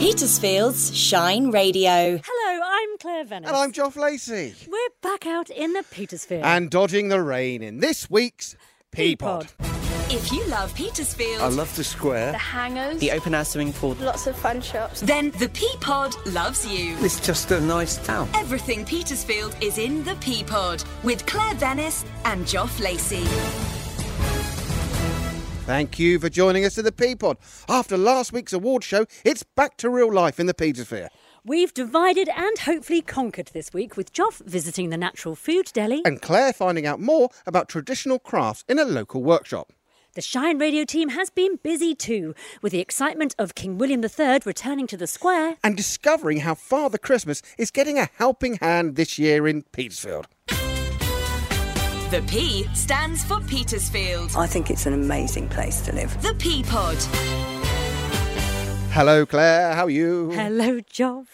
Petersfield's Shine Radio. Hello, I'm Claire Venice. And I'm Joff Lacey. We're back out in the Petersfield. And dodging the rain in this week's Peapod. If you love Petersfield, I love the square. The hangers. The open air swimming pool. Lots of fun shops. then the Peapod loves you. It's just a nice town. Everything Petersfield is in the Peapod with Claire Venice and Joff Lacey. Thank you for joining us at the Peapod. After last week's award show, it's back to real life in the Petersphere. We've divided and hopefully conquered this week with Joff visiting the Natural Food Deli. And Claire finding out more about traditional crafts in a local workshop. The Shine Radio team has been busy too, with the excitement of King William III returning to the square. And discovering how Father Christmas is getting a helping hand this year in Petersfield. The P stands for Petersfield. I think it's an amazing place to live. The Peapod. Hello, Claire. How are you? Hello, Joff.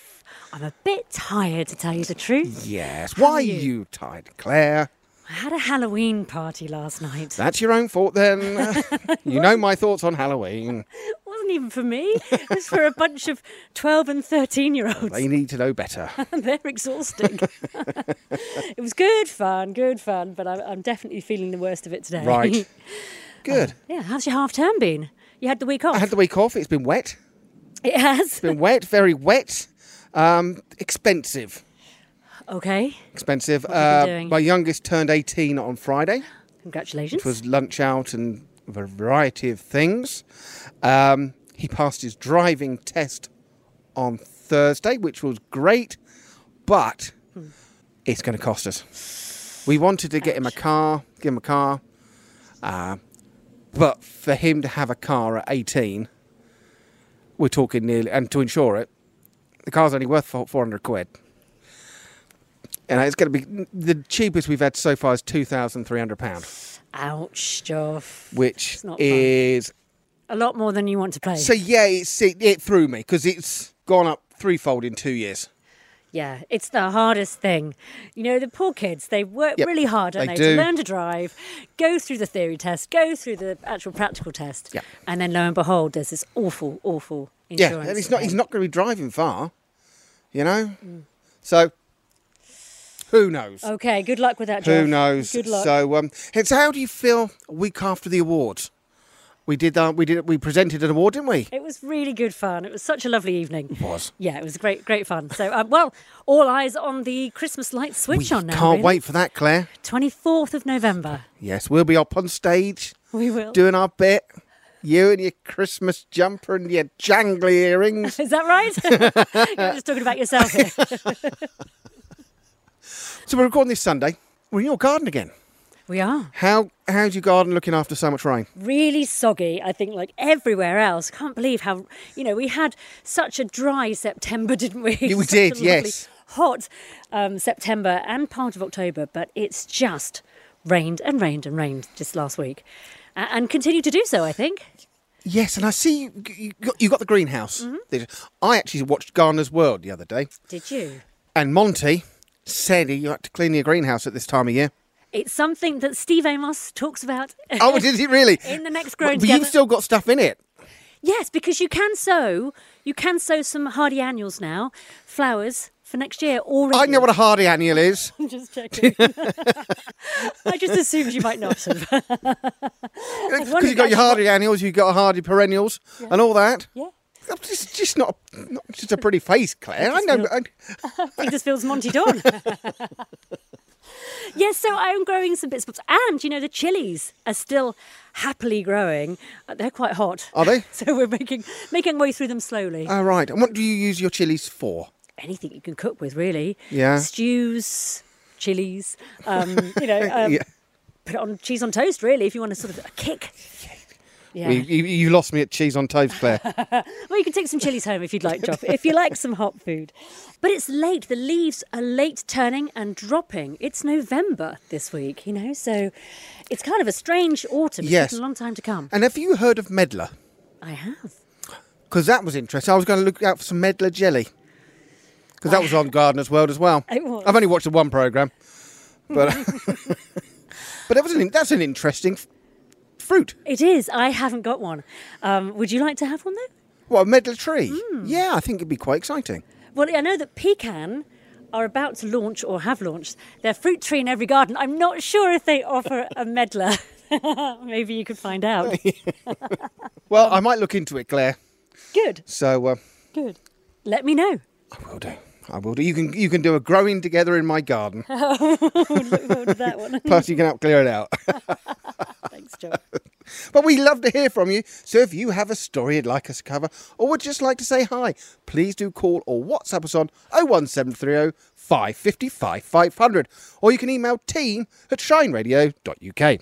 I'm a bit tired to tell you the truth. Yes. Why are you? you tired, Claire? I had a Halloween party last night. That's your own fault then. you know my thoughts on Halloween. Wasn't even for me. It was for a bunch of 12 and 13 year olds. They need to know better. They're exhausting. it was good fun, good fun, but I'm, I'm definitely feeling the worst of it today. Right. Good. yeah, how's your half term been? You had the week off? I had the week off. It's been wet. it has. It's Been wet, very wet. Um, expensive. Okay, Expensive. What have you Uh, my youngest turned 18 on Friday, congratulations. It was lunch out and a variety of things. Um, he passed his driving test on Thursday, which was great, but Hmm. it's going to cost us. We wanted to get him a car, give him a car, uh, but for him to have a car at 18, we're talking nearly, and to insure it, the car's only worth 400 quid. And it's going to be the cheapest we've had so far is two thousand three hundred pound, Ouch, Joff. which fun. A lot more than you want to play. so yeah, it's, it, it threw me because it's gone up threefold in two years. yeah, it's the hardest thing. You know, the poor kids, they work Yep, really hard, don't they they, to learn to drive, go through the theory test, go through the actual practical test. Yep. And then lo and behold, there's this awful, awful insurance. Yeah, and he's not, he's not going to be driving far, you know. So who knows? Okay, good luck with that, Joff. Who knows? Good luck. So um, so how do you feel a week after the awards? We did that. we did we presented an award, didn't we? It was really good fun. It was such a lovely evening. It was. Yeah, it was great, great fun. So, um, well, all eyes on the Christmas light switch we on now. can't really. wait for that, Claire. 24th of November. Yes, we'll be up on stage We will. doing our bit. You and your Christmas jumper and your jangly earrings. Is that right? You're just talking about yourself here. so we're recording this Sunday. We're in your garden again. We are. How how's your garden looking after so much rain? Really soggy, I think, like everywhere else. Can't believe how, you know, we had such a dry September, didn't we? Yeah, we did, yes. Hot um, September and part of October, but it's just rained and rained and rained just last week. A- and continue to do so, I think. Yes, and I see you, you, got, you got the greenhouse. Mm-hmm. I actually watched Gardener's World the other day, Did you? and Monty said you had to clean your greenhouse at this time of year. It's something that Steve Amos talks about. Oh, did he really? In the next Growing But Together. you've still got stuff in it. Yes, because you can sow. You can sow some hardy annuals now, flowers for next year already. I know what a hardy annual is. I'm just checking. I just assumed you might not have. Because you've got your hardy annuals, you've got hardy perennials, and all that. yeah, It's just not, not just a pretty face, Claire. I know. feel- I, it just feels Monty Don. yes, so I'm growing some bits and bobs, and you know the chilies are still happily growing. Uh, They're quite hot. Are they? So we're making making way through them slowly. oh, right. And what do you use your chilies for? Anything you can cook with, really. Yeah. Stews, chilies. Um, you know, um, Yeah. put it on cheese on toast, really, if you want a sort of a kick. Yeah. You, you, you lost me at cheese on toast, Claire. Well, you can take some chilies home if you'd like, Joff, if you like some hot food. But it's late. The leaves are late turning and dropping. It's November this week, you know, so it's kind of a strange autumn. It's Yes. a long time to come. and have you heard of Medlar? I have. Because that was interesting. I was going to look out for some Medlar jelly. Because that was on Gardener's World as well. It was. I've only watched the one programme. But, but that was an, that's an interesting fruit. It is. I haven't got one. Um, would you like to have one, though? What, a medlar tree? Yeah, I think it'd be quite exciting. Well, I know that Pecan are about to launch or have launched their fruit tree in every garden. I'm not sure if they offer a medlar. Maybe you could find out. Well, I might look into it, Claire. Good, So uh, good. Let me know. I will do. I will do. You can you can do a growing together in my garden. Oh, Look forward to that one. Plus, you can help clear it out. Thanks, John. But we love to hear from you. So if you have a story you'd like us to cover or would just like to say hi, please do call or WhatsApp us on 01730 555 500. Or you can email team at shineradio.uk.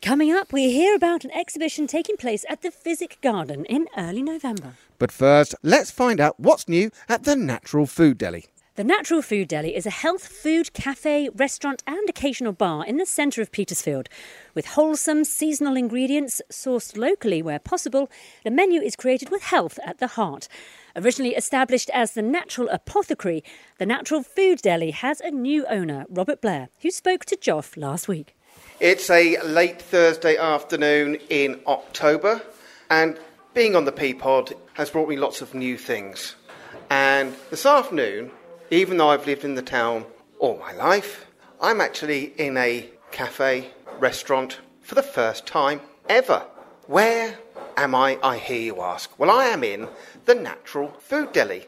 Coming up, we hear about an exhibition taking place at the Physic Garden in early November. But first, let's find out what's new at the Natural Food Deli. The Natural Food Deli is a health food cafe, restaurant, and occasional bar in the centre of Petersfield. With wholesome, seasonal ingredients sourced locally where possible, the menu is created with health at the heart. Originally established as the Natural Apothecary, the Natural Food Deli has a new owner, Robert Blair, who spoke to Joff last week. It's a late Thursday afternoon in October, and being on the Peapod has brought me lots of new things. And this afternoon, even though I've lived in the town all my life, I'm actually in a cafe restaurant for the first time ever. Where am I, I hear you ask? Well, I am in the Natural Food Deli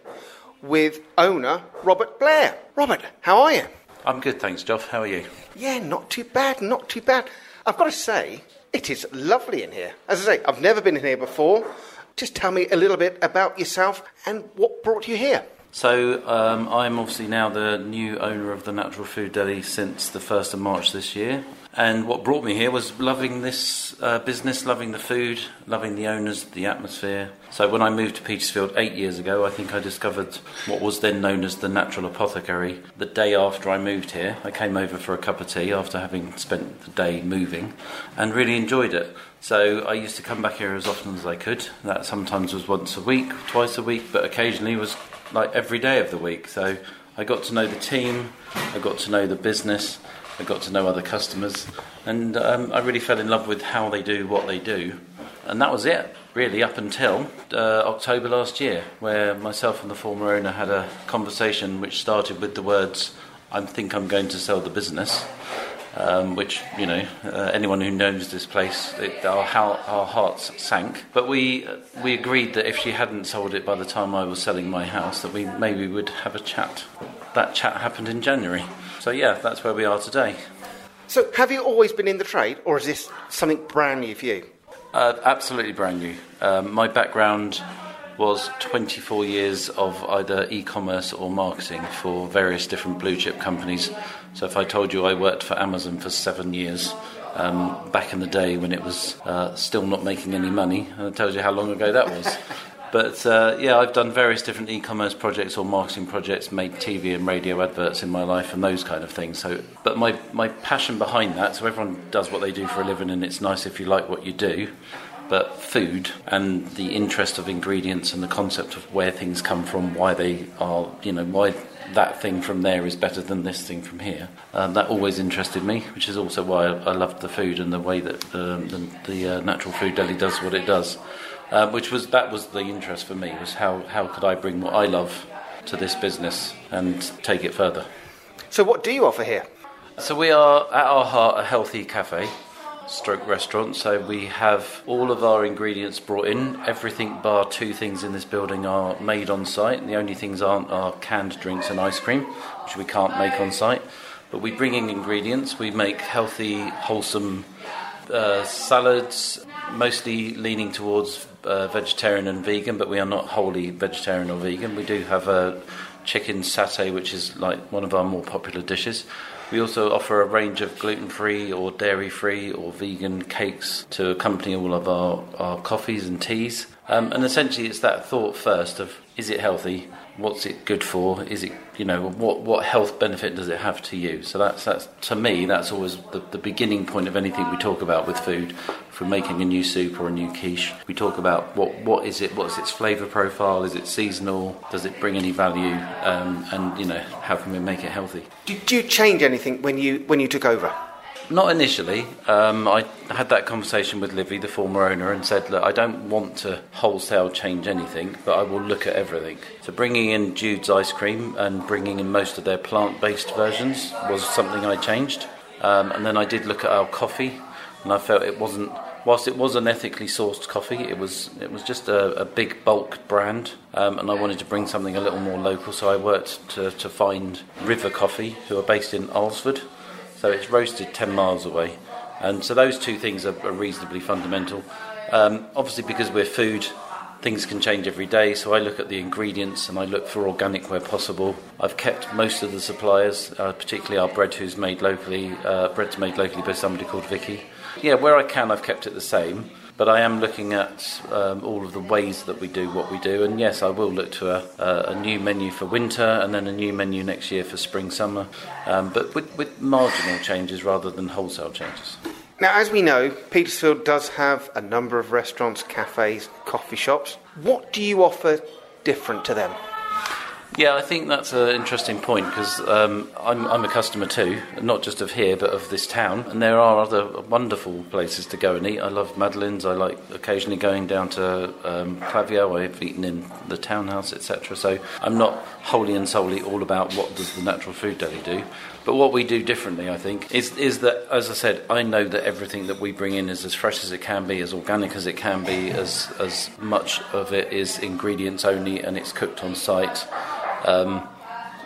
with owner Robert Blair. Robert, how are you? I'm good, thanks, Joff. How are you? Yeah, not too bad, not too bad. I've got to say, it is lovely in here. As I say, I've never been in here before. Just tell me a little bit about yourself and what brought you here. So, um, I'm obviously now the new owner of the Natural Food Deli since the 1st of March this year. And what brought me here was loving this uh, business, loving the food, loving the owners, the atmosphere. So, when I moved to Petersfield eight years ago, I think I discovered what was then known as the Natural Apothecary. The day after I moved here, I came over for a cup of tea after having spent the day moving and really enjoyed it. So I used to come back here as often as I could. That sometimes was once a week, twice a week, but occasionally was like every day of the week. So I got to know the team, I got to know the business, I got to know other customers, and um, I really fell in love with how they do what they do. And that was it, really, up until uh, October last year, where myself and the former owner had a conversation which started with the words, I think I'm going to sell the business. Um, which you know, uh, anyone who knows this place, it, our, our hearts sank. But we uh, we agreed that if she hadn't sold it by the time I was selling my house, that we maybe would have a chat. That chat happened in January. So yeah, that's where we are today. So, have you always been in the trade, or is this something brand new for you? Uh, absolutely brand new. Um, my background was 24 years of either e-commerce or marketing for various different blue chip companies. So if I told you I worked for Amazon for seven years, um, back in the day when it was uh, still not making any money, and it tells you how long ago that was. But uh, yeah, I've done various different e-commerce projects or marketing projects, made TV and radio adverts in my life, and those kind of things. So, but my my passion behind that. So everyone does what they do for a living, and it's nice if you like what you do. But food and the interest of ingredients and the concept of where things come from, why they are, you know, why that thing from there is better than this thing from here. Um, that always interested me, which is also why I, I loved the food and the way that the, the, the uh, natural food deli does what it does. Uh, which was that was the interest for me was how how could I bring what I love to this business and take it further. So, what do you offer here? So we are at our heart a healthy cafe, stroke restaurant. So we have all of our ingredients brought in. Everything bar two things in this building are made on site. The only things aren't are canned drinks and ice cream, which we can't make on site. But we bring in ingredients. We make healthy, wholesome uh, salads, mostly leaning towards uh, vegetarian and vegan, but we are not wholly vegetarian or vegan. We do have a chicken satay, which is like one of our more popular dishes. We also offer a range of gluten free or dairy free or vegan cakes to accompany all of our, our coffees and teas. Um, and essentially, it's that thought first of is it healthy? What's it good for? Is it you know what what health benefit does it have to you? So that's that's to me that's always the, the beginning point of anything we talk about with food. We're making a new soup or a new quiche, we talk about what what is it? What's its flavour profile? Is it seasonal? Does it bring any value? Um, and you know how can we make it healthy? Did you change anything when you when you took over? Not initially. Um, I had that conversation with Livy, the former owner, and said, "Look, I don't want to wholesale change anything, but I will look at everything." So bringing in Jude's ice cream and bringing in most of their plant-based versions was something I changed. Um, and then I did look at our coffee, and I felt it wasn't. Whilst it was an ethically sourced coffee, it was it was just a, a big bulk brand, um, and I wanted to bring something a little more local. So I worked to, to find River Coffee, who are based in Alresford. So it's roasted 10 miles away. And so those two things are, are reasonably fundamental. Um, obviously, because we're food, things can change every day. So I look at the ingredients and I look for organic where possible. I've kept most of the suppliers, uh, particularly our bread, who's made locally. Uh, bread's made locally by somebody called Vicky. Yeah, where I can, I've kept it the same. But I am looking at um, all of the ways that we do what we do, and yes, I will look to a, a, new menu for winter and then a new menu next year for spring summer, um, but with, with marginal changes rather than wholesale changes. Now, as we know, Petersfield does have a number of restaurants, cafes, coffee shops. What do you offer different to them? Yeah, I think that's an interesting point because um, I'm, I'm a customer too, not just of here but of this town. And there are other wonderful places to go and eat. I love Madeline's. I like occasionally going down to um, Clavio. I've eaten in the townhouse, etc. So I'm not wholly and solely all about what does the natural food deli do. But what we do differently, I think, is, is that, as I said, I know that everything that we bring in is as fresh as it can be, as organic as it can be, as, as much of it is ingredients only and it's cooked on site. Um,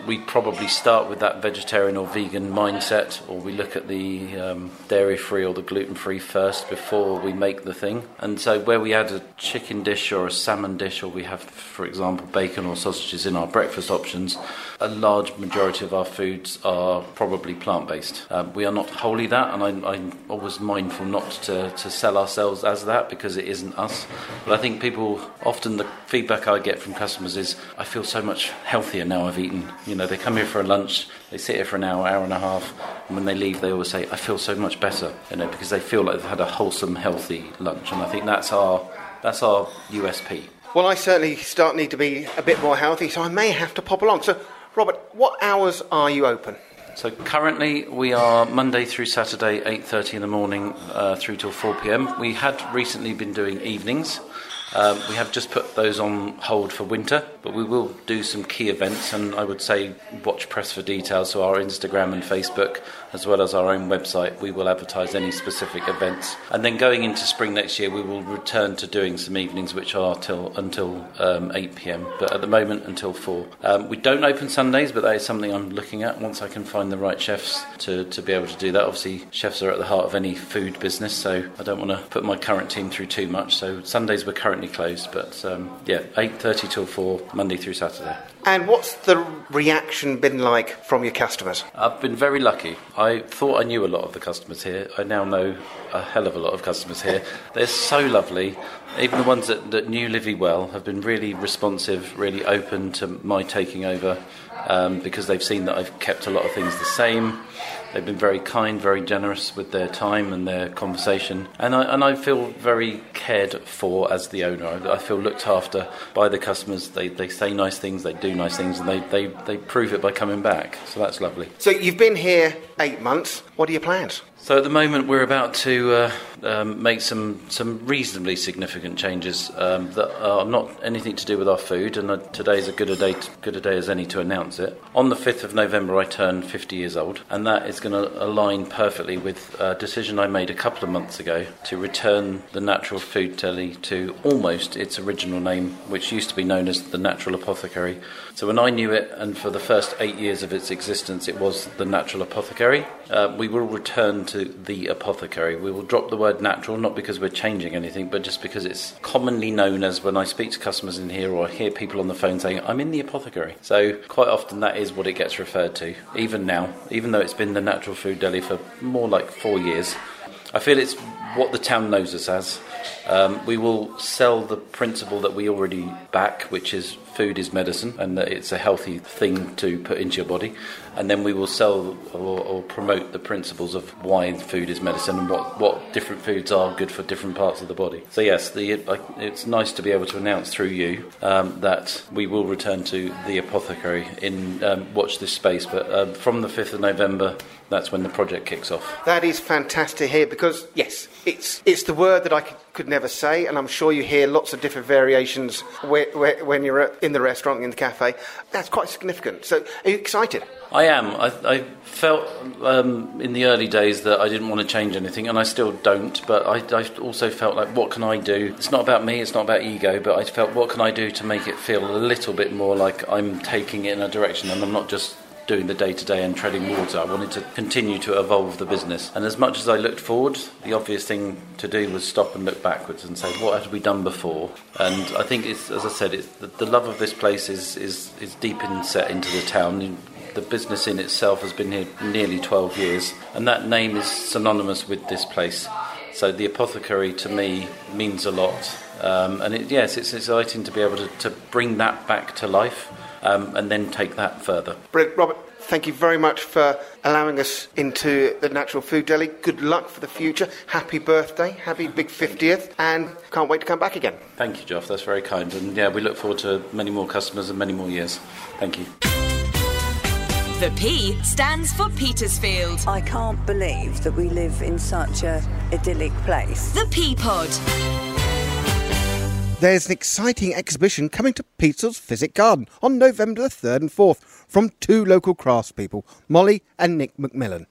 we probably start with that vegetarian or vegan mindset, or we look at the um, dairy free or the gluten free first before we make the thing. And so, where we add a chicken dish or a salmon dish, or we have, for example, bacon or sausages in our breakfast options, a large majority of our foods are probably plant based. Um, we are not wholly that, and I'm, I'm always mindful not to, to sell ourselves as that because it isn't us. But I think people often the feedback I get from customers is, I feel so much healthier now I've eaten. You know, they come here for a lunch, they sit here for an hour, hour and a half, and when they leave, they always say, "I feel so much better," you know, because they feel like they've had a wholesome, healthy lunch, and I think that's our that's our USP. Well, I certainly start need to be a bit more healthy, so I may have to pop along. So, Robert, what hours are you open? So currently we are Monday through Saturday, 8:30 in the morning uh, through till 4 p.m. We had recently been doing evenings. Um, we have just put those on hold for winter, but we will do some key events, and I would say watch press for details. So our Instagram and Facebook, as well as our own website, we will advertise any specific events. And then going into spring next year, we will return to doing some evenings, which are till until um, 8 p.m. But at the moment, until four. Um, we don't open Sundays, but that is something I'm looking at once I can find the right chefs to, to be able to do that. Obviously, chefs are at the heart of any food business, so I don't want to put my current team through too much. So Sundays we're currently closed, but um, yeah, 8:30 till four, Monday through Saturday. And what's the reaction been like from your customers? I've been very lucky. I thought I knew a lot of the customers here. I now know a hell of a lot of customers here. They're so lovely. Even the ones that, that knew Livy well have been really responsive, really open to my taking over um, because they've seen that I've kept a lot of things the same. They've been very kind, very generous with their time and their conversation, and I, and I feel very cared for as the owner. I, I feel looked after by the customers. They, they say nice things, they do nice things, and they, they, they prove it by coming back. So that's lovely. So, you've been here eight months. What are your plans? So at the moment, we're about to uh, um, make some, some reasonably significant changes um, that are not anything to do with our food, and uh, today's a good a day, to, good a day as any to announce it. On the 5th of November, I turn 50 years old, and that is going to align perfectly with a decision I made a couple of months ago to return the Natural Food Deli to almost its original name, which used to be known as the Natural Apothecary. So when I knew it, and for the first eight years of its existence, it was the Natural Apothecary, uh, we will return to the apothecary. We will drop the word natural, not because we're changing anything, but just because it's commonly known as when I speak to customers in here or I hear people on the phone saying, I'm in the apothecary. So quite often that is what it gets referred to, even now, even though it's been the natural food deli for more like four years. I feel it's what the town knows us as. Um, we will sell the principle that we already back, which is food is medicine and that it's a healthy thing to put into your body. And then we will sell or, or promote the principles of why food is medicine and what, what different foods are good for different parts of the body. So, yes, the, it's nice to be able to announce through you um, that we will return to the apothecary in um, Watch This Space. But um, from the 5th of November, that's when the project kicks off. That is fantastic here because yes, it's it's the word that I could, could never say, and I'm sure you hear lots of different variations where, where, when you're in the restaurant in the cafe. That's quite significant. So, are you excited? I am. I, I felt um, in the early days that I didn't want to change anything, and I still don't. But I, I also felt like, what can I do? It's not about me. It's not about ego. But I felt, what can I do to make it feel a little bit more like I'm taking it in a direction, and I'm not just doing the day to day and treading water. I wanted to continue to evolve the business. And as much as I looked forward, the obvious thing to do was stop and look backwards and say, what had we done before? And I think, it's, as I said, it's, the, the love of this place is, is, is deep inset into the town. The business in itself has been here nearly 12 years, and that name is synonymous with this place. So the apothecary to me means a lot. Um, and it, yes, it's exciting to be able to, to bring that back to life um, and then take that further. Brilliant. Robert, thank you very much for allowing us into the Natural Food Deli. Good luck for the future. Happy birthday. Happy big 50th. And can't wait to come back again. Thank you, Joff. That's very kind. And yeah, we look forward to many more customers and many more years. Thank you. The P stands for Petersfield. I can't believe that we live in such a idyllic place. The P Pod. There's an exciting exhibition coming to Petersfield's Physic Garden on November the 3rd and 4th from two local craftspeople, Molly and Nick McMillan.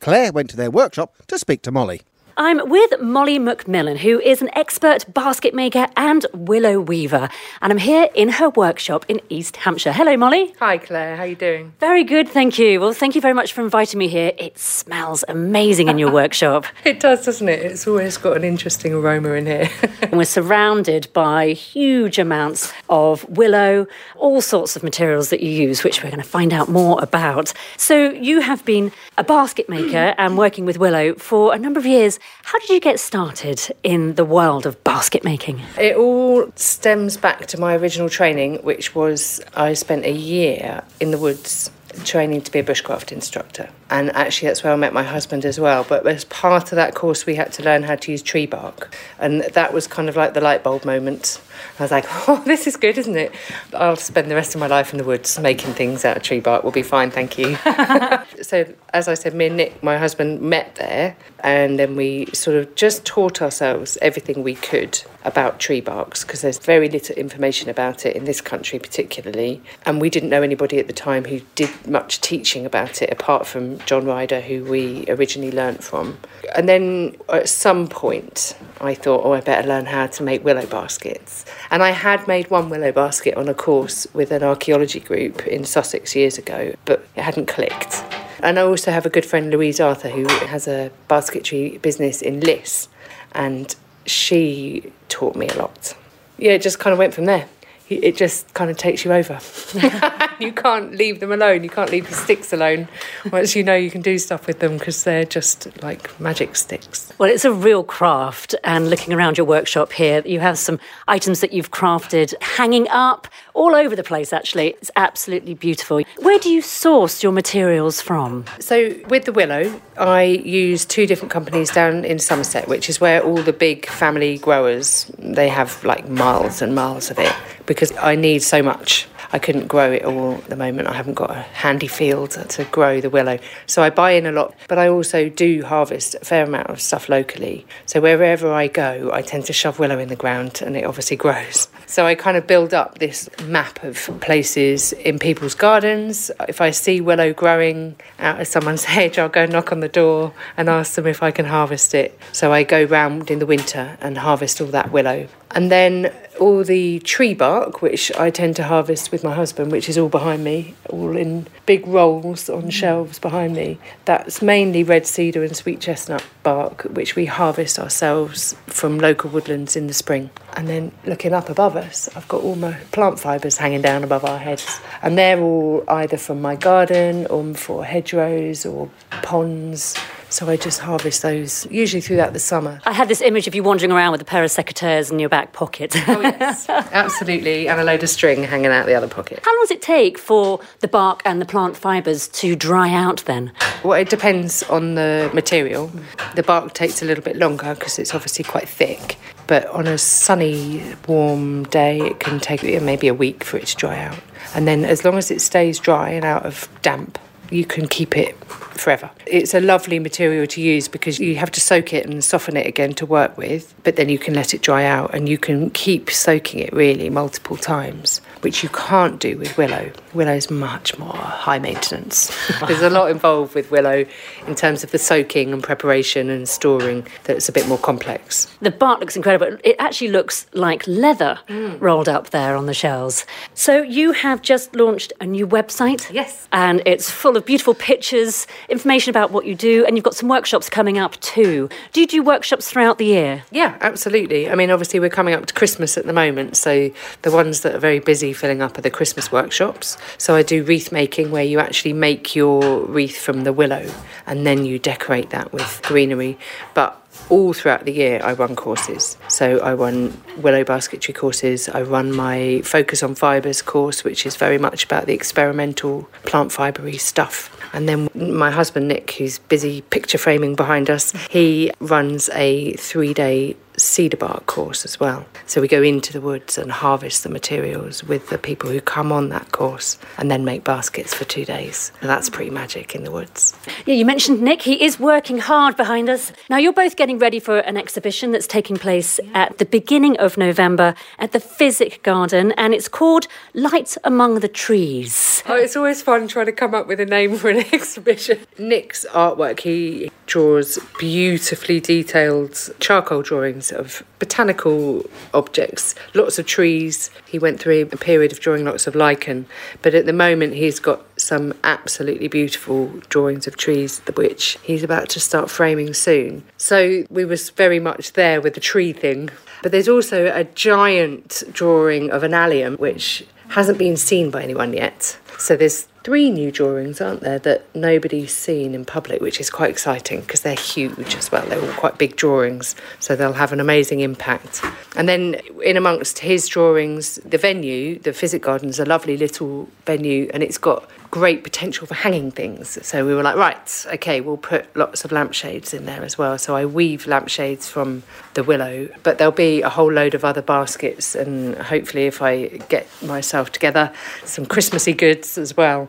Claire went to their workshop to speak to Molly. I'm with Molly McMillan, who is an expert basket maker and willow weaver, and I'm here in her workshop in East Hampshire. Hello, Molly. Hi Claire, how are you doing? Very good, thank you. Well, thank you very much for inviting me here. It smells amazing in your workshop. It does, doesn't it? It's always got an interesting aroma in here. and we're surrounded by huge amounts of willow, all sorts of materials that you use, which we're going to find out more about. So, you have been a basket maker and working with willow for a number of years. How did you get started in the world of basket making? it all stems back to my original training, which was I spent a year in the woods training to be a bushcraft instructor. And actually, that's where I met my husband as well. But as part of that course, we had to learn how to use tree bark. And that was kind of like the light bulb moment. I was like, oh, this is good, isn't it? I'll spend the rest of my life in the woods making things out of tree bark. We'll be fine, thank you. so, as I said, me and Nick, my husband, met there. And then we sort of just taught ourselves everything we could about tree barks because there's very little information about it in this country, particularly. And we didn't know anybody at the time who did much teaching about it apart from John Ryder, who we originally learnt from. And then at some point, I thought, oh, I better learn how to make willow baskets. And I had made one willow basket on a course with an archaeology group in Sussex years ago, but it hadn't clicked. And I also have a good friend, Louise Arthur, who has a basketry business in Liss, and she taught me a lot. Yeah, it just kind of went from there. It just kind of takes you over. you can't leave them alone. You can't leave the sticks alone once you know you can do stuff with them because they're just like magic sticks. Well, it's a real craft, and looking around your workshop here, you have some items that you've crafted hanging up all over the place, actually. It's absolutely beautiful. Where do you source your materials from? So with the willow, I use two different companies down in Somerset, which is where all the big family growers they have like miles and miles of it because I need so much. I couldn't grow it all at the moment. I haven't got a handy field to grow the willow. So I buy in a lot, but I also do harvest a fair amount of stuff locally. So wherever I go, I tend to shove willow in the ground and it obviously grows. So I kind of build up this map of places in people's gardens. If I see willow growing out of someone's hedge, I'll go knock on the door and ask them if I can harvest it. So I go round in the winter and harvest all that willow. And then all the tree bark, which I tend to harvest with my husband, which is all behind me, all in big rolls on mm. shelves behind me. That's mainly red cedar and sweet chestnut bark, which we harvest ourselves from local woodlands in the spring. And then looking up above us, I've got all my plant fibres hanging down above our heads. And they're all either from my garden or for hedgerows or ponds. So I just harvest those usually throughout the summer. I had this image of you wandering around with a pair of secateurs in your back pocket. Oh, yes, absolutely. And a load of string hanging out the other pocket. How long does it take for the bark and the plant fibres to dry out then? Well, it depends on the material. The bark takes a little bit longer because it's obviously quite thick. But on a sunny, warm day, it can take maybe a week for it to dry out. And then, as long as it stays dry and out of damp, you can keep it forever. It's a lovely material to use because you have to soak it and soften it again to work with, but then you can let it dry out and you can keep soaking it really multiple times, which you can't do with willow. Willow's much more high maintenance. There's a lot involved with willow in terms of the soaking and preparation and storing that's a bit more complex. The bark looks incredible. It actually looks like leather Mm. rolled up there on the shelves. So you have just launched a new website. Yes. And it's full of beautiful pictures, information about what you do, and you've got some workshops coming up too. Do you do workshops throughout the year? Yeah, absolutely. I mean, obviously, we're coming up to Christmas at the moment, so the ones that are very busy filling up are the Christmas workshops. So I do wreath making where you actually make your wreath from the willow and then you decorate that with greenery. But all throughout the year, I run courses. So I run willow basketry courses, I run my Focus on Fibres course, which is very much about the experimental plant fibery stuff. And then my husband Nick, who's busy picture framing behind us, he runs a three day cedar bark course as well. So we go into the woods and harvest the materials with the people who come on that course and then make baskets for two days. And that's pretty magic in the woods. Yeah, you mentioned Nick. He is working hard behind us. Now, you're both getting ready for an exhibition that's taking place at the beginning of November at the Physic Garden, and it's called Light Among the Trees. Oh, it's always fun trying to come up with a name for an exhibition. Nick's artwork, he draws beautifully detailed charcoal drawings of botanical objects, lots of trees. He went through a period of drawing lots of lichen, but at the moment he's got some absolutely beautiful drawings of trees, which he's about to start framing soon. So we was very much there with the tree thing. But there's also a giant drawing of an allium, which hasn't been seen by anyone yet. So there's three new drawings, aren't there, that nobody's seen in public, which is quite exciting because they're huge as well. They're all quite big drawings, so they'll have an amazing impact. And then in amongst his drawings, the venue, the Physic Garden, is a lovely little venue and it's got great potential for hanging things. So we were like, right, okay, we'll put lots of lampshades in there as well. So I weave lampshades from the willow, but there'll be a whole load of other baskets and hopefully if I get myself together, some Christmassy goods as well.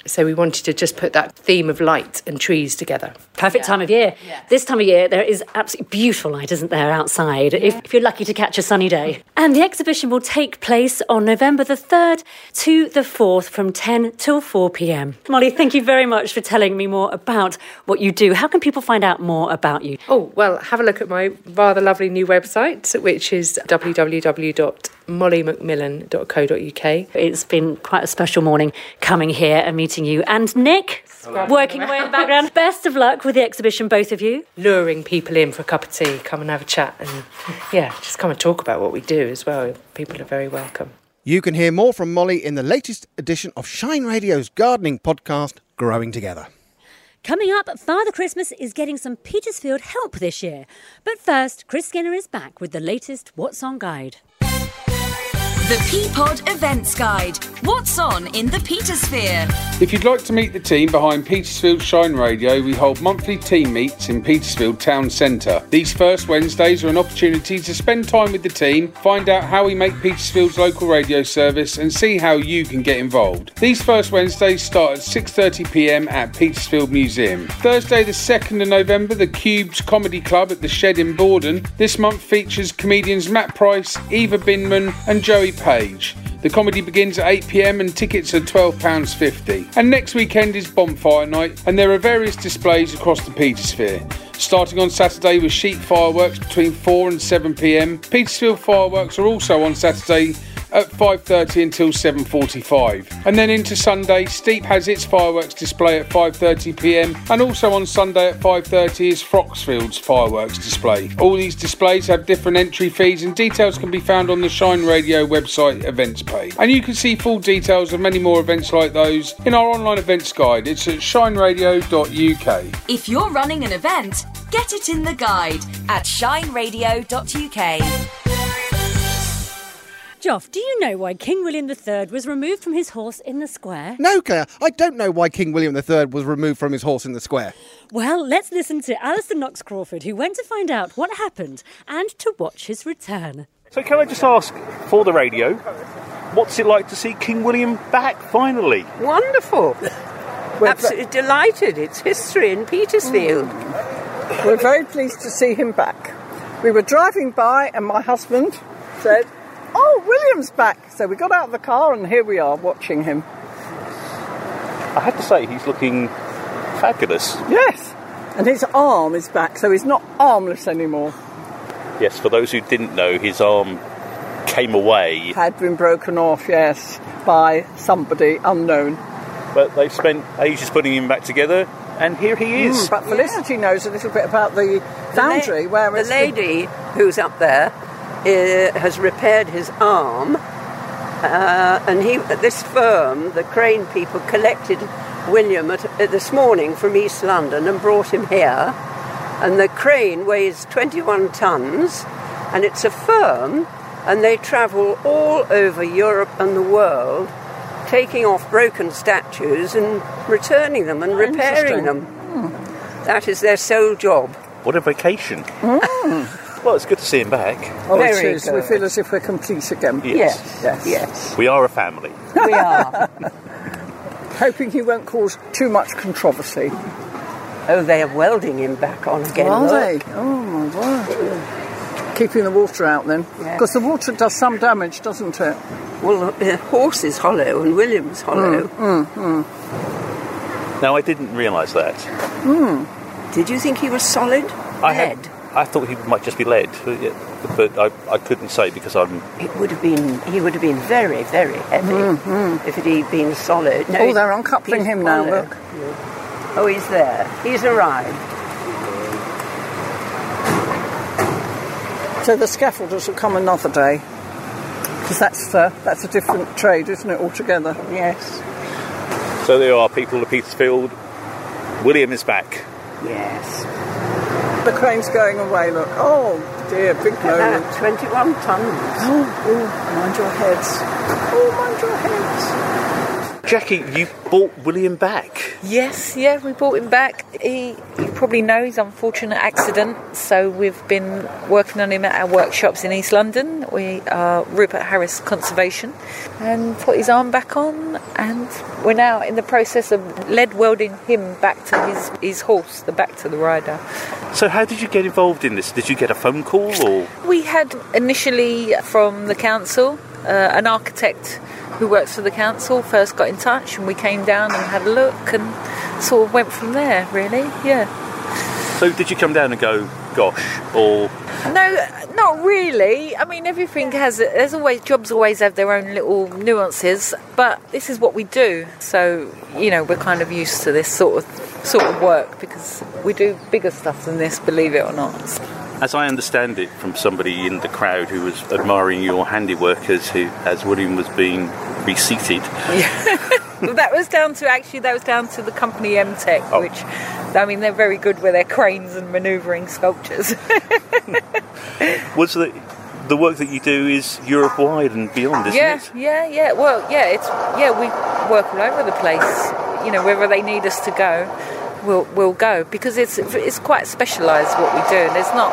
So we wanted to just put that theme of light and trees together. Perfect time of year. This time of year, there is absolutely beautiful light, isn't there, outside, if, if you're lucky to catch a sunny day. And the exhibition will take place on November the 3rd to the 4th from 10 till 4 pm. Molly, thank you very much for telling me more about what you do. How can people find out more about you? Oh, well, have a look at my rather lovely new website, which is www.mollymcmillan.co.uk. It's been quite a special morning coming here and meeting you. And Nick, working away in the background. Best of luck with the exhibition, both of you. Luring people in for a cup of tea, come and have a chat, and yeah, just come and talk about what we do as well. People are very welcome. You can hear more from Molly in the latest edition of Shine Radio's gardening podcast, Growing Together. Coming up, Father Christmas is getting some Petersfield help this year. But first, Chris Skinner is back with the latest What's On guide. The Peapod Events Guide. What's on in the Petersphere? If you'd like to meet the team behind Petersfield Shine Radio, we hold monthly team meets in Petersfield Town Centre. These first Wednesdays are an opportunity to spend time with the team, find out how we make Petersfield's local radio service and see how you can get involved. These first Wednesdays start at 6.30pm at Petersfield Museum. Thursday the 2nd of November, the Cubes Comedy Club at the Shed in Bordon. This month features comedians Matt Price, Eva Binman and Joey Page. The comedy begins at 8pm and tickets are £12.50. And next weekend is Bonfire Night and there are various displays across the Petersphere. Starting on Saturday with Sheet fireworks between 4 and 7pm. Petersfield fireworks are also on Saturday at 5.30 until 7.45 and then into Sunday Steep has its fireworks display at 5.30pm and also on Sunday at 5.30 is Froxfield's fireworks display. All these displays have different entry fees and details can be found on the Shine Radio website events page and you can see full details of many more events like those in our online events guide. It's at shineradio.uk. If you're running an event, get it in the guide at shineradio.uk. Joff, do you know why King William III was removed from his horse in the square? No, Claire, I don't know why King William III was removed from his horse in the square. Well, let's listen to Alison Knox Crawford, who went to find out what happened and to watch his return. So, can I just ask for the radio, what's it like to see King William back finally? Wonderful. We're absolutely delighted. It's history in Petersfield. We're very pleased to see him back. We were driving by, and my husband said, Oh, William's back. So we got out of the car, and here we are watching him. I have to say, he's looking fabulous. Yes. And his arm is back, so he's not armless anymore. Yes, for those who didn't know, his arm came away, Had been broken off, yes, by somebody unknown. but they've spent ages putting him back together, and here he is. Mm, but Felicity knows a little bit about the foundry, where the it's lady who's up there has repaired his arm, uh, and he this firm, the crane people, collected William at, uh, this morning from East London and brought him here. And the crane weighs 21 tons, and it's a firm, and they travel all over Europe and the world, taking off broken statues and returning them and repairing Interesting. them. That is their sole job. What a vacation. Well, it's good to see him back. Oh, it Very is. We feel as if we're complete again. Yes. Yes. Yes, We are a family. we are. Hoping he won't cause too much controversy. Oh, they are welding him back on again. Are look. they? Oh my word. Keeping the water out then. Yeah. Because the water does some damage, doesn't it? Well, the horse is hollow and William's mm, hollow. Mm, mm, Now, I didn't realise that. Mm. Did you think he was solid? I Lead. had, I thought he might just be lead, but, I, I couldn't say because I'm. It would have been. He would have been very, very heavy if it had been solid. No, oh, they're uncoupling him now, hollow. look. Oh, he's there. He's arrived. So the scaffolders will come another day. Because that's, uh, that's a different trade, isn't it, altogether? Yes. So there are people of Petersfield. William is back. Yes. The crane's going away, look. Oh, dear, big moment. that, 21 tons. Oh, oh, mind your heads. Oh, mind your heads. Jackie, you brought William back. Yes, yeah, we brought him back. He, you probably know his unfortunate accident, so we've been working on him at our workshops in East London. We are Rupert Harris Conservation, and put his arm back on, and we're now in the process of lead welding him back to his, his horse, the back to the rider. So, how did you get involved in this? Did you get a phone call or? We had initially from the council, uh, an architect who works for the council first got in touch, and we came down and had a look, and sort of went from there. Really, yeah. So, did you come down and go, gosh, or No, not really. I mean, everything has. There's always jobs always have their own little nuances, but this is what we do. So you know, we're kind of used to this sort of sort of work because we do bigger stuff than this. Believe it or not. As I understand it from somebody in the crowd who was admiring your handiwork as, who, as William was being reseated, Well, that was down to actually that was down to the company MTech, Oh. which I mean they're very good with their cranes and manoeuvring sculptures. was the, the work that you do is Europe wide and beyond, isn't yeah, it? yeah, yeah. Well, yeah, it's yeah. We work all over the place. You know, wherever they need us to go, we'll we'll go because it's it's quite specialised what we do. And there's not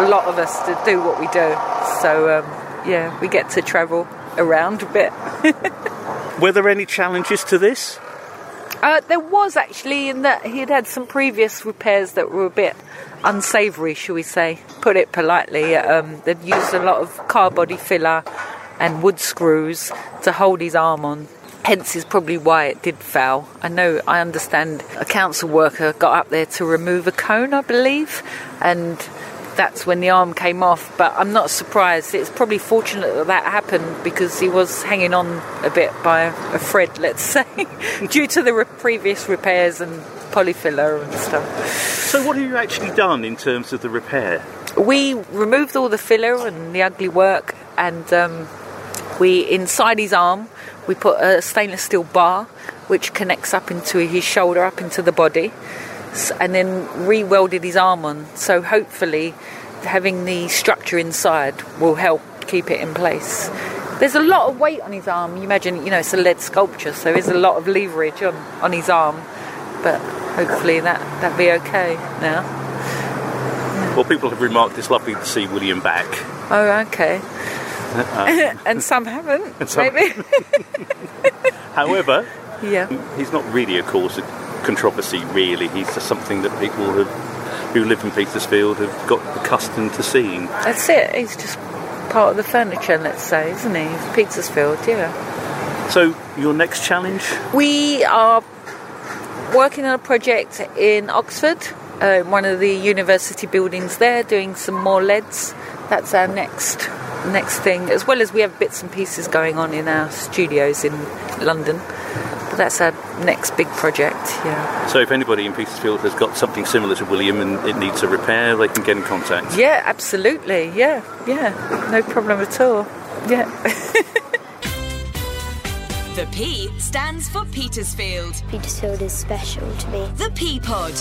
a lot of us to do what we do. So um, yeah, we get to travel around a bit. Were there any challenges to this? Uh, there was actually in that he had had some previous repairs that were a bit unsavoury, shall we say, put it politely. Um, they'd used a lot of car body filler and wood screws to hold his arm on. Hence is probably why it did foul. I know, I understand a council worker got up there to remove a cone, I believe, and that's when the arm came off. But I'm not surprised. It's probably fortunate that that happened because he was hanging on a bit by a thread, let's say, due to the re- previous repairs and Polyfilla and stuff. So, what have you actually done in terms of the repair? We removed all the filler and the ugly work, and um, we inside his arm we put a stainless steel bar which connects up into his shoulder, up into the body, and then re-welded his arm on. So hopefully, having the structure inside will help keep it in place. There's a lot of weight on his arm. You imagine, you know, it's a lead sculpture, so there's a lot of leverage on, on his arm. But hopefully that that'll be okay now. Well, people have remarked it's lovely to see William back. Oh, okay. And some haven't, And some- maybe. however, yeah. he's not really, of course, a controversy, really. He's just something that people have, who live in Petersfield have got accustomed to seeing. That's it. He's just part of the furniture, let's say, isn't he? Petersfield, yeah. So, your next challenge? We are working on a project in Oxford, uh, one of the university buildings there, doing some more LEDs. That's our next next thing, as well as we have bits and pieces going on in our studios in London. But that's our next big project, yeah. So, if anybody in Petersfield has got something similar to William and it needs a repair, they can get in contact. Yeah, absolutely. Yeah, yeah. No problem at all. Yeah. The P stands for Petersfield. Petersfield is special to me. The P Pod.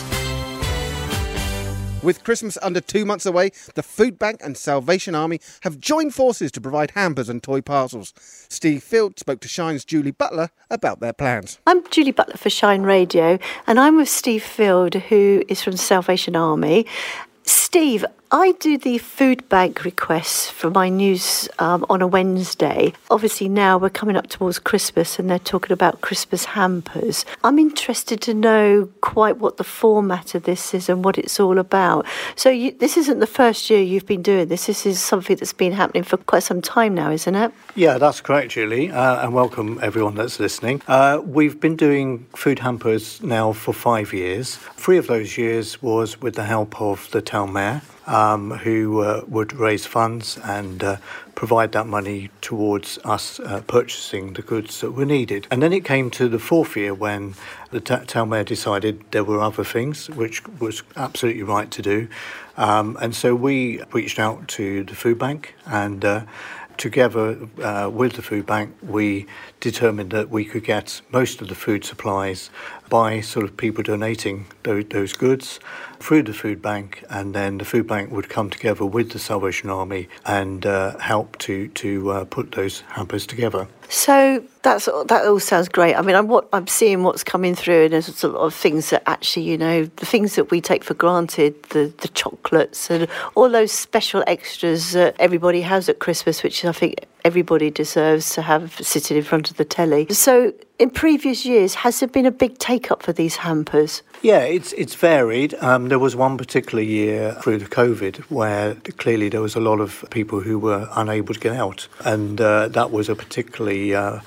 With Christmas under two months away, the Food Bank and Salvation Army have joined forces to provide hampers and toy parcels. Steve Field spoke to Shine's Julie Butler about their plans. I'm Julie Butler for Shine Radio, and I'm with Steve Field, who is from Salvation Army. Steve, I do the food bank requests for my news um, on a Wednesday. Obviously, now we're coming up towards Christmas and they're talking about Christmas hampers. I'm interested to know quite what the format of this is and what it's all about. So, you, this isn't the first year you've been doing this. This is something that's been happening for quite some time now, isn't it? Yeah, that's correct, Julie, uh, and welcome everyone that's listening. Uh, we've been doing food hampers now for five years. Three of those years was with the help of the town mayor um, who uh, would raise funds and uh, provide that money towards us uh, purchasing the goods that were needed. And then it came to the fourth year when the t- town mayor decided there were other things, which was absolutely right to do. Um, and so we reached out to the food bank and uh, together uh, with the food bank, we determined that we could get most of the food supplies by sort of people donating those, those goods through the food bank, and then the food bank would come together with the Salvation Army and uh, help to to uh, put those hampers together. So that's that all sounds great. I mean, I'm what I'm seeing what's coming through, and there's a lot of things that actually, you know, the things that we take for granted, the the chocolates and all those special extras that everybody has at Christmas, which I think everybody deserves to have sitting in front of the telly. So, in previous years, has there been a big take up for these hampers? Yeah, it's it's varied. Um, there was one particular year through the COVID where clearly there was a lot of people who were unable to get out, and uh, that was a particularly uh,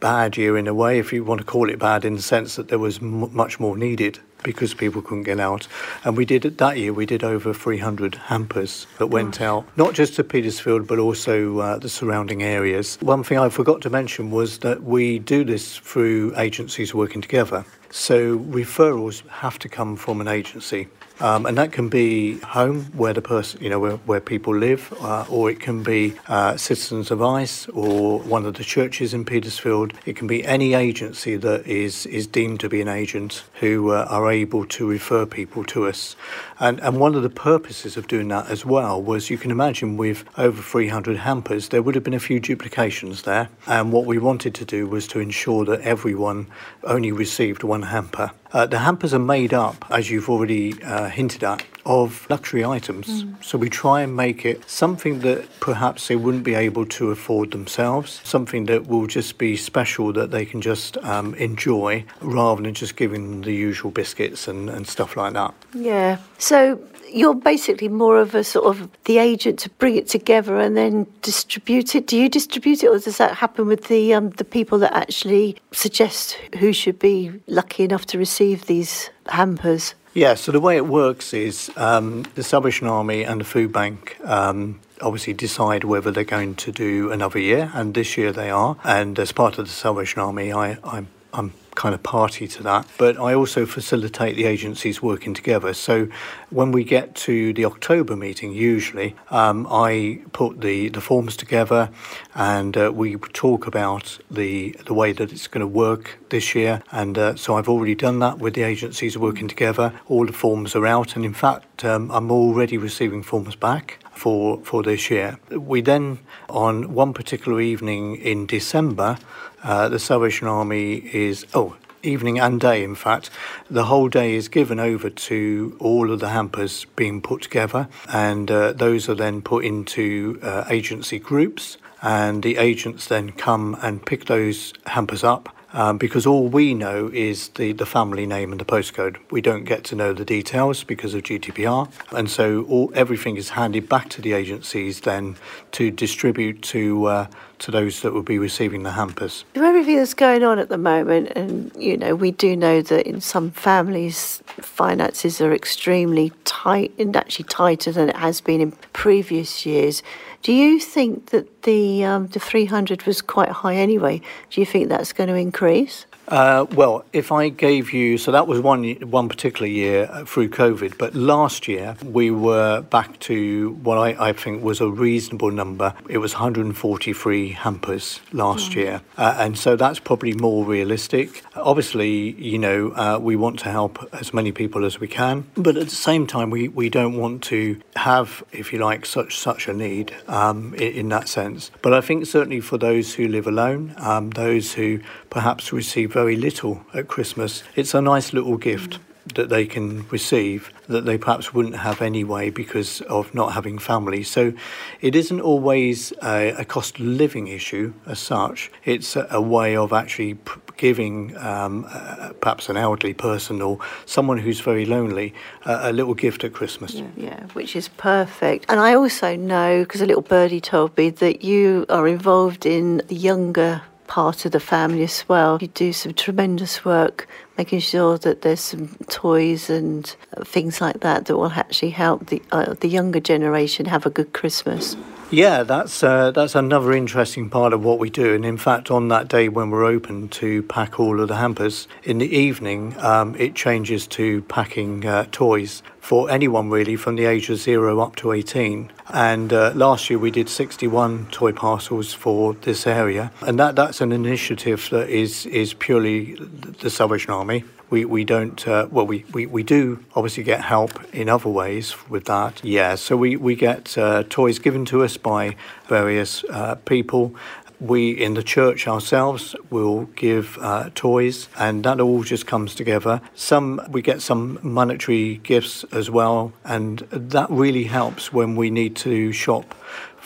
bad year in a way, if you want to call it bad, in the sense that there was m- much more needed because people couldn't get out. And we did it that year. We did over 300 hampers that went out, not just to Petersfield, but also uh, the surrounding areas. One thing I forgot to mention was that we do this through agencies working together. So referrals have to come from an agency. Um, and that can be home where the person, you know, where, where people live, uh, or it can be uh, Citizens Advice or one of the churches in Petersfield. It can be any agency that is, is deemed to be an agent who uh, are able to refer people to us. And, and one of the purposes of doing that as well was you can imagine with over 300 hampers, there would have been a few duplications there. And what we wanted to do was to ensure that everyone only received one hamper. Uh, the hampers are made up, as you've already uh, hinted at, of luxury items. Mm. So we try and make it something that perhaps they wouldn't be able to afford themselves, something that will just be special that they can just um, enjoy rather than just giving them the usual biscuits and, and stuff like that. Yeah. So you're basically more of a sort of the agent to bring it together and then distribute it. Do you distribute it, or does that happen with the um, the people that actually suggest who should be lucky enough to receive these hampers? Yeah. So the way it works is um, the Salvation Army and the Food Bank. Um, obviously decide whether they're going to do another year and this year they are and as part of the Salvation Army I, I'm, I'm kind of party to that. But I also facilitate the agencies working together. So when we get to the October meeting, usually um, I put the, the forms together and uh, we talk about the the way that it's going to work this year. And uh, so I've already done that with the agencies working together. All the forms are out, and in fact, um, I'm already receiving forms back for for this year. We then, on one particular evening in December, uh, the Salvation Army is, oh, evening and day, in fact. The whole day is given over to all of the hampers being put together, and uh, those are then put into uh, agency groups. And the agents then come and pick those hampers up um, because all we know is the, the family name and the postcode. We don't get to know the details because of GDPR, and so all, everything is handed back to the agencies then to distribute to uh, to those that will be receiving the hampers. With everything that's going on at the moment, and you know, we do know that in some families, finances are extremely tight and actually tighter than it has been in previous years. Do you think that the um, the 300 was quite high anyway? Do you think that's going to increase? Uh, well, if I gave you, so that was one one particular year uh, through COVID, but last year we were back to what I, I think was a reasonable number. It was 143 hampers last year, uh, and so that's probably more realistic. Obviously, you know, uh, we want to help as many people as we can, but at the same time, we, we don't want to have, if you like, such such a need um, in, in that sense. But I think certainly for those who live alone, um, those who perhaps receive very little at Christmas, it's a nice little gift that they can receive that they perhaps wouldn't have anyway because of not having family. So it isn't always a, a cost of living issue as such. It's a, a way of actually p- giving um, uh, perhaps an elderly person or someone who's very lonely uh, a little gift at Christmas. Yeah, yeah, which is perfect. And I also know, because a little birdie told me, that you are involved in the younger part of the family as well. You do some tremendous work making sure that there's some toys and uh, things like that that will actually help the uh, the younger generation have a good Christmas. Yeah, that's uh, that's another interesting part of what we do. And in fact, on that day when we're open to pack all of the hampers, in the evening um, it changes to packing uh, toys for anyone really from the age of zero up to 18. And uh, last year we did 61 toy parcels for this area, and that that's an initiative that is is purely the Salvation Army. We, we don't, uh, well, we, we, we do obviously get help in other ways with that. Yeah, so we, we get uh, toys given to us by various uh, people. We in the church ourselves will give uh, toys, and that all just comes together. Some we get some monetary gifts as well, and that really helps when we need to shop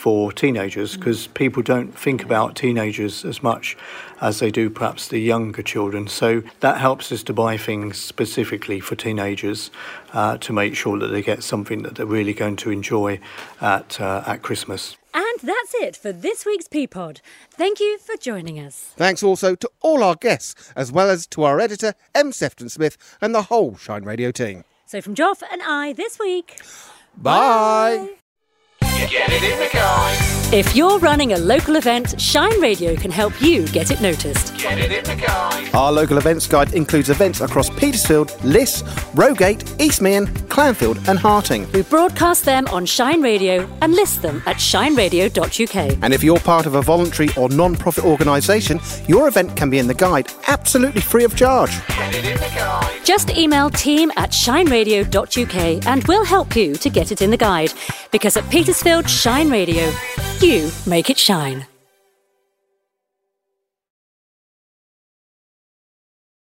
for teenagers because people don't think about teenagers as much as they do perhaps the younger children. So that helps us to buy things specifically for teenagers uh, to make sure that they get something that they're really going to enjoy at uh, at Christmas. And that's it for this week's P Pod. Thank you for joining us. Thanks also to all our guests, as well as to our editor, M. Sefton Smith, and the whole Shine Radio team. So from Joff and I this week. Bye. Get it in the guide. If you're running a local event, Shine Radio can help you get it noticed. Get it in the guide. Our local events guide includes events across Petersfield, Liss, Rogate, East Meon, Clanfield, and Harting. We broadcast them on Shine Radio and list them at shineradio.uk. And if you're part of a voluntary or non profit organisation, your event can be in the guide absolutely free of charge. Get it in the guide. Just email team at shineradio.uk and we'll help you to get it in the guide. Because at Petersfield Shine Radio, you make it shine.